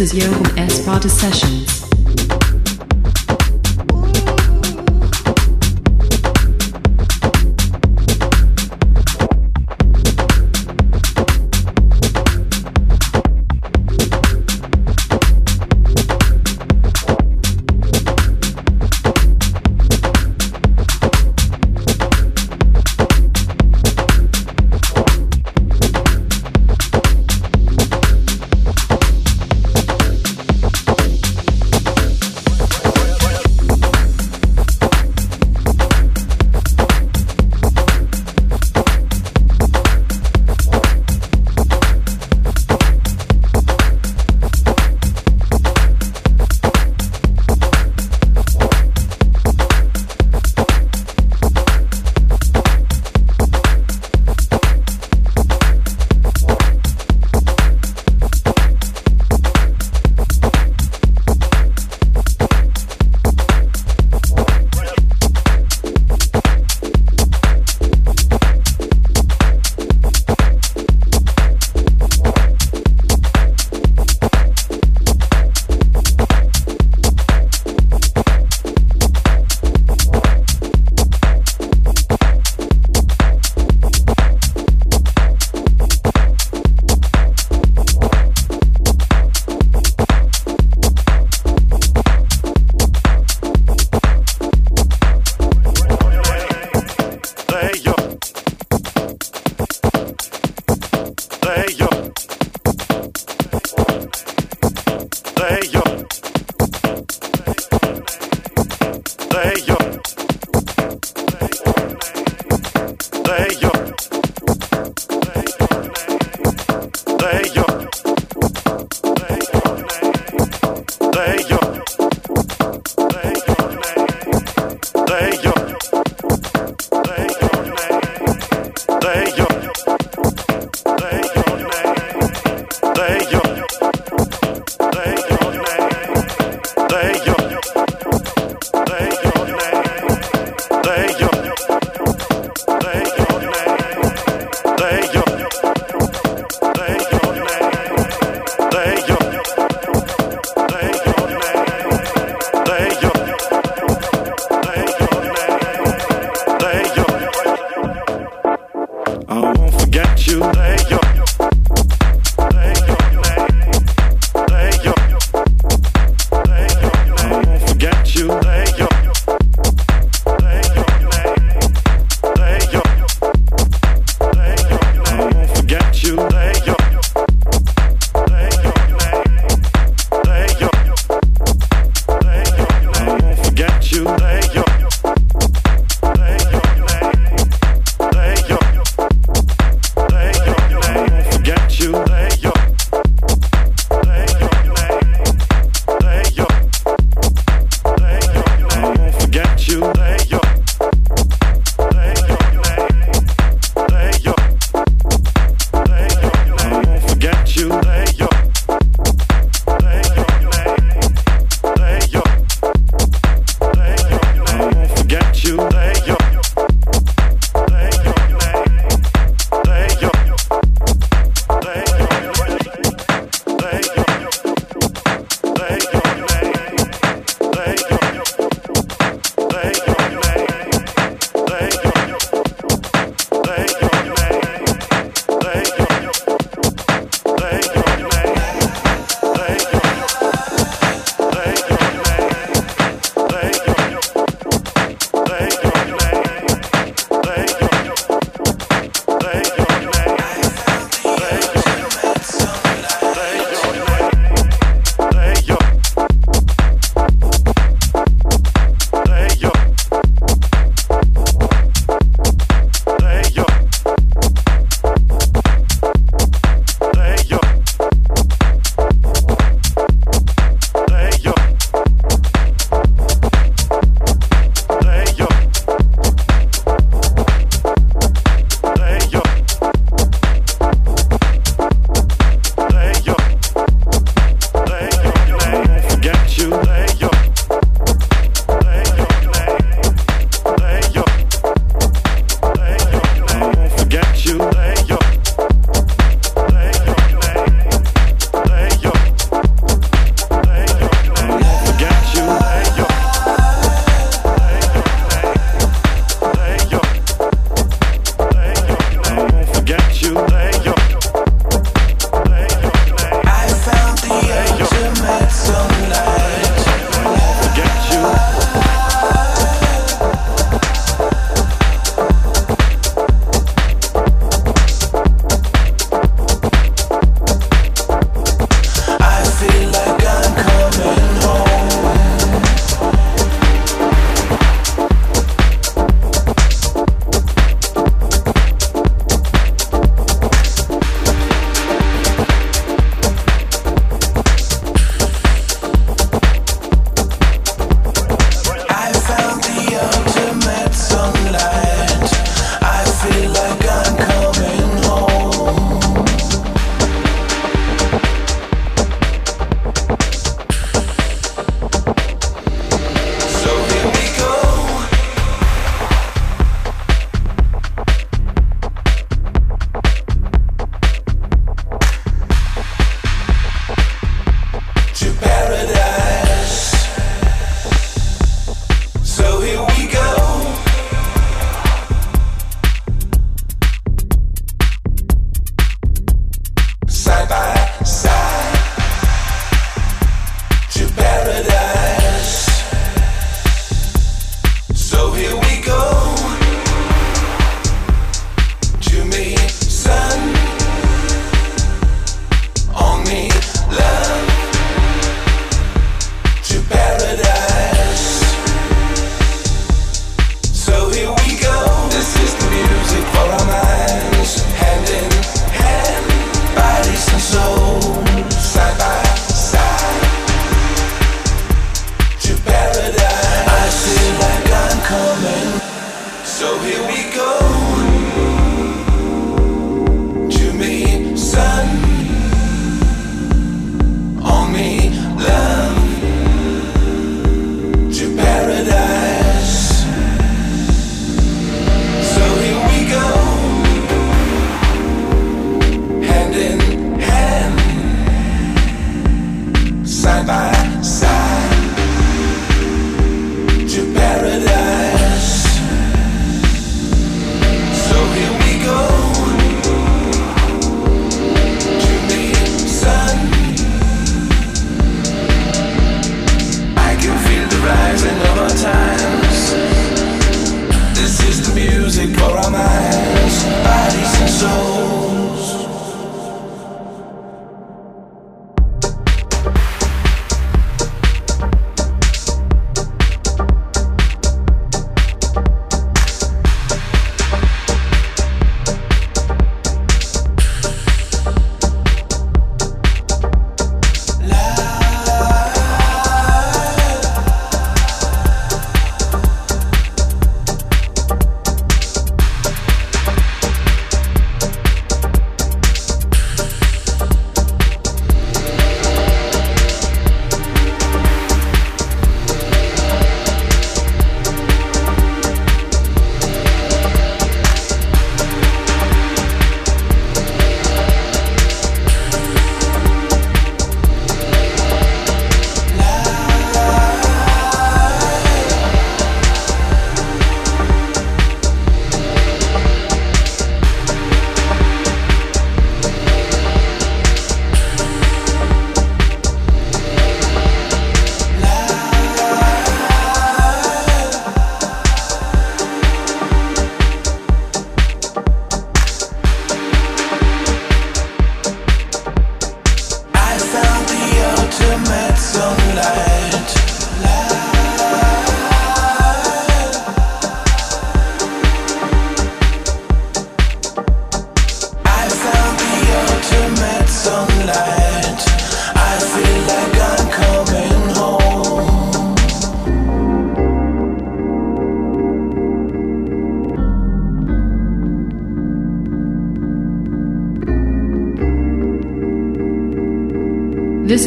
Is Johan S. Prada Sessions.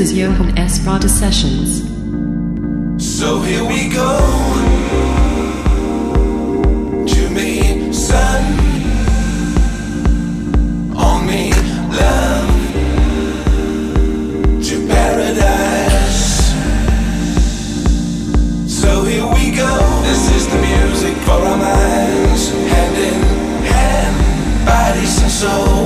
Is Johan S. Sessions. So here we go. To me, sun. On me, love. To paradise. So here we go. This is the music for our minds. Hand in hand, bodies and souls.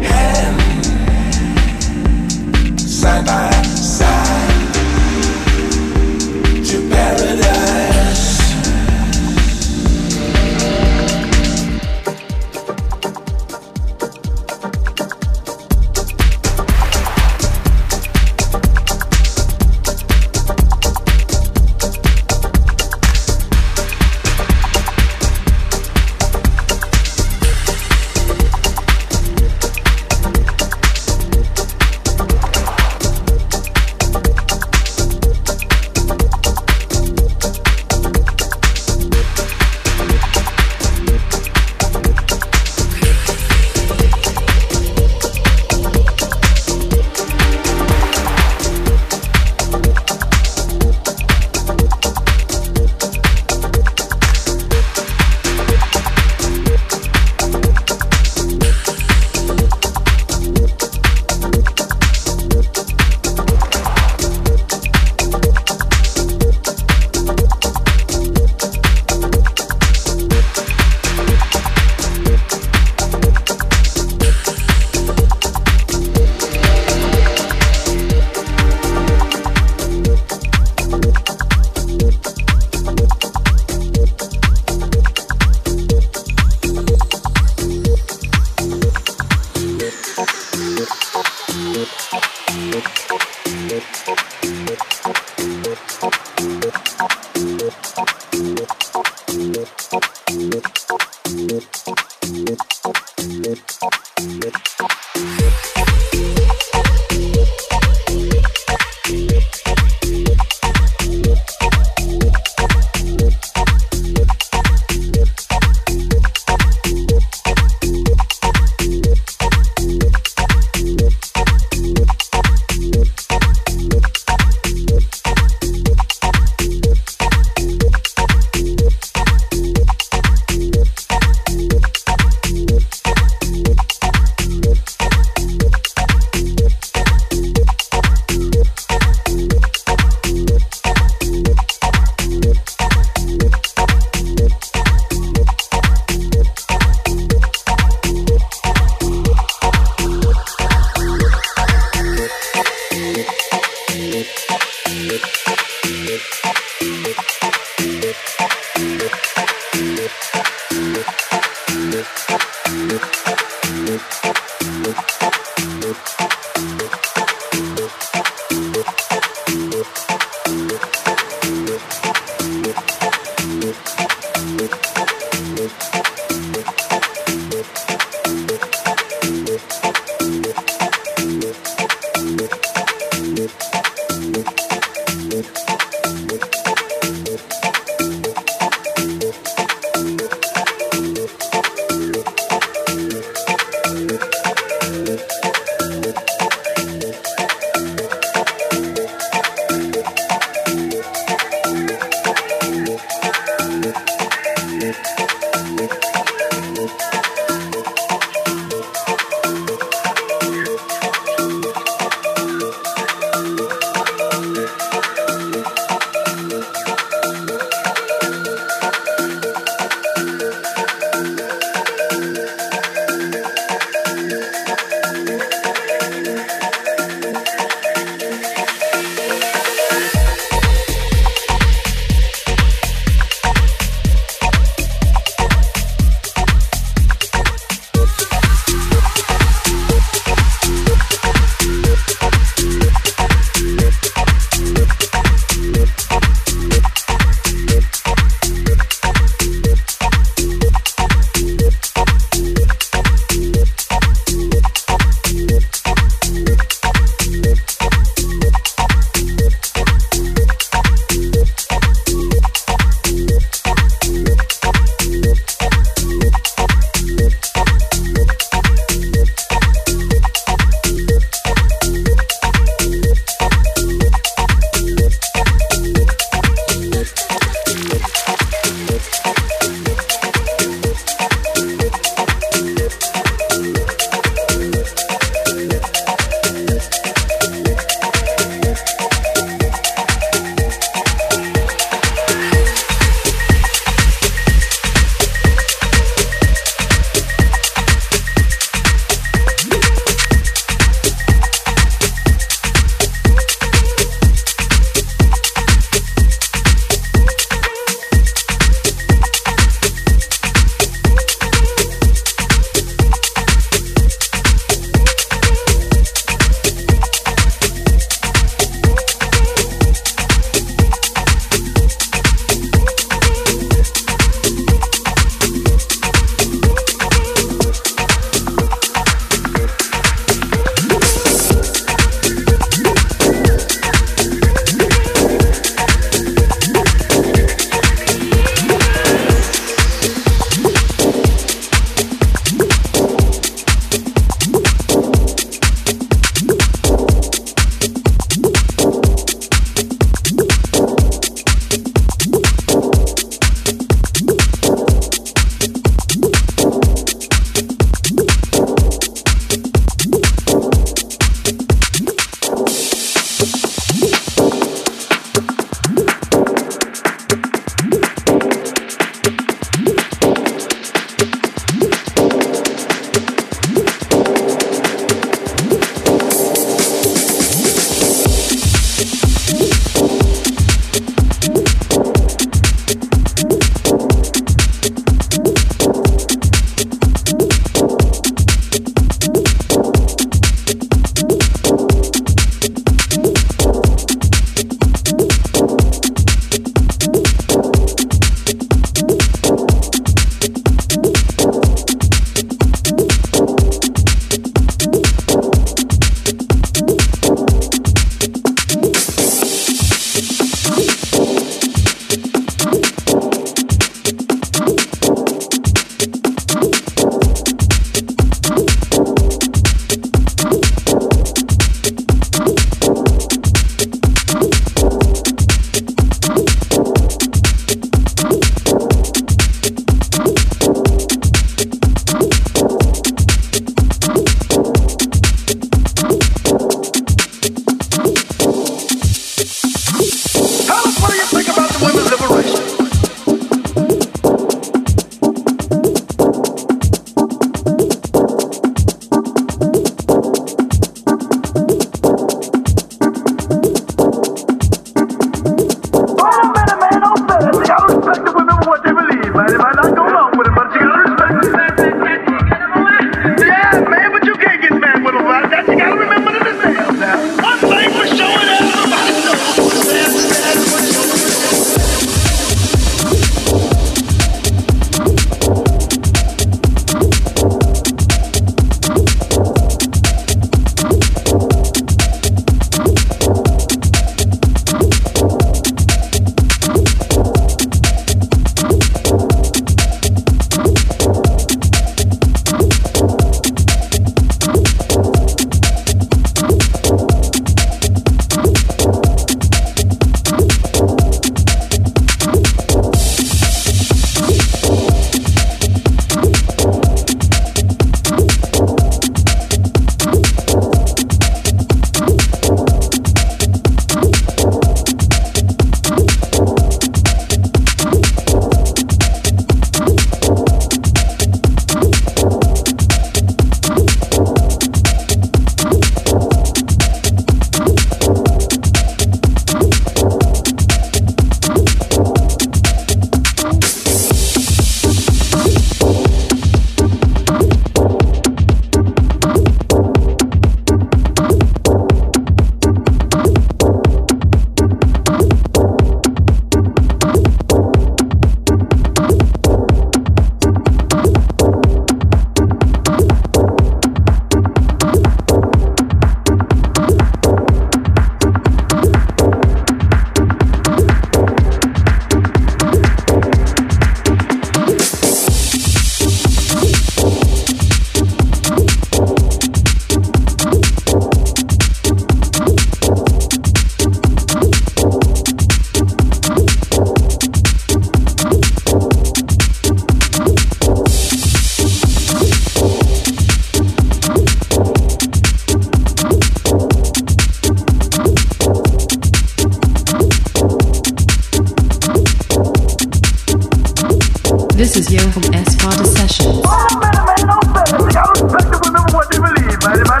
is Yo from S Father Sessions. Man, no. See, I respect the women what they believe, man. If I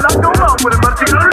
with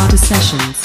Esquarter Sessions.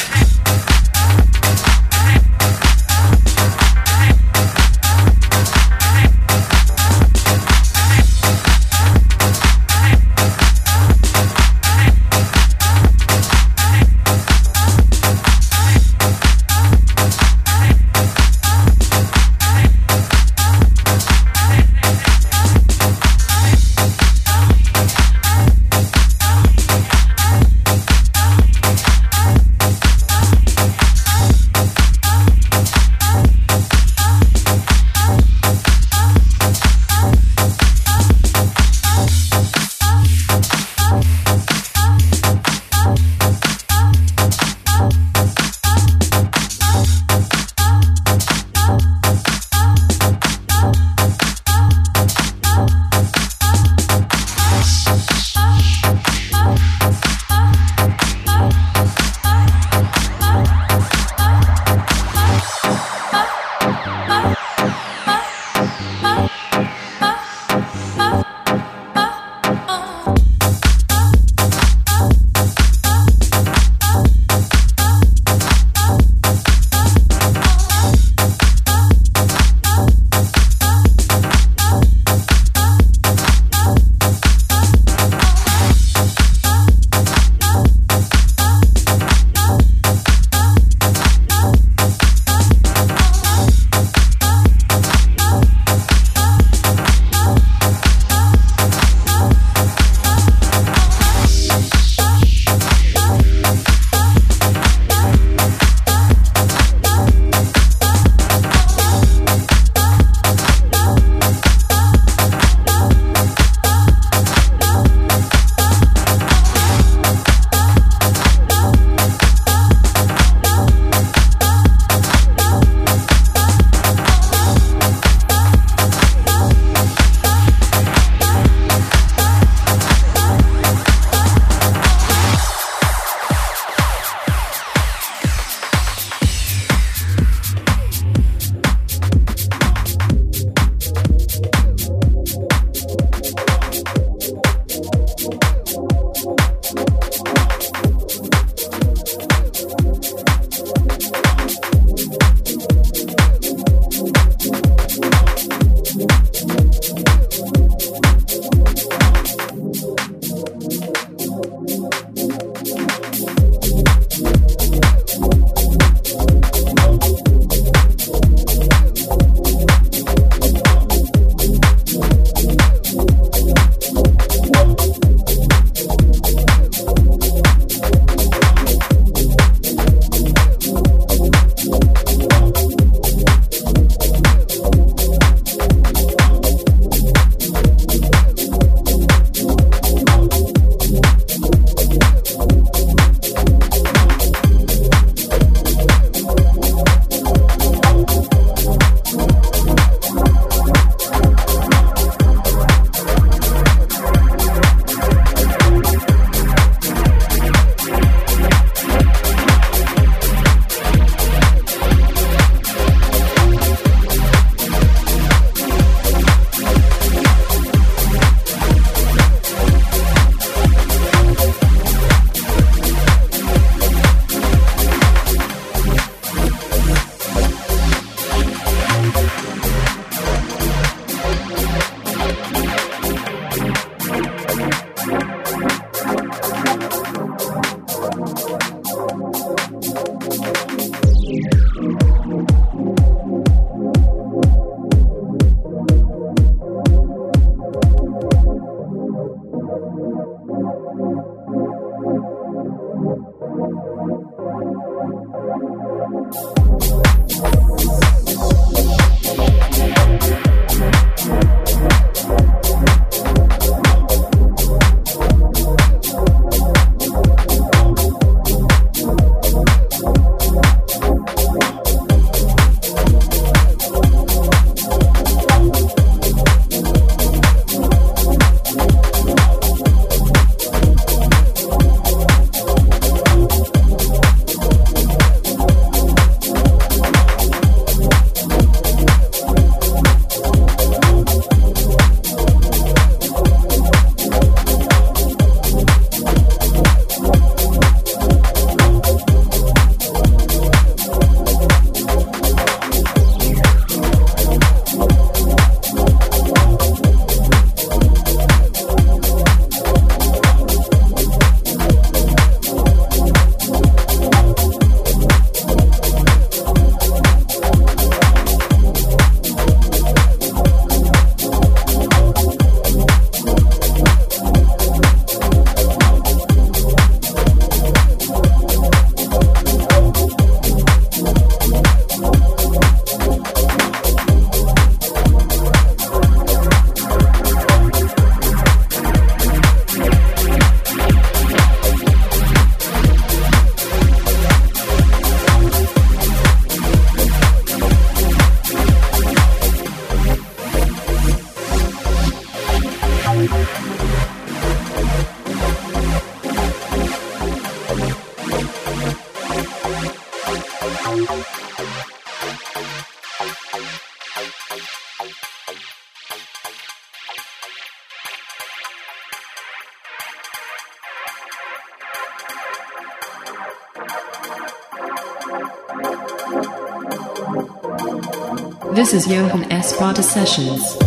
This is Johan S. Sparta Sessions.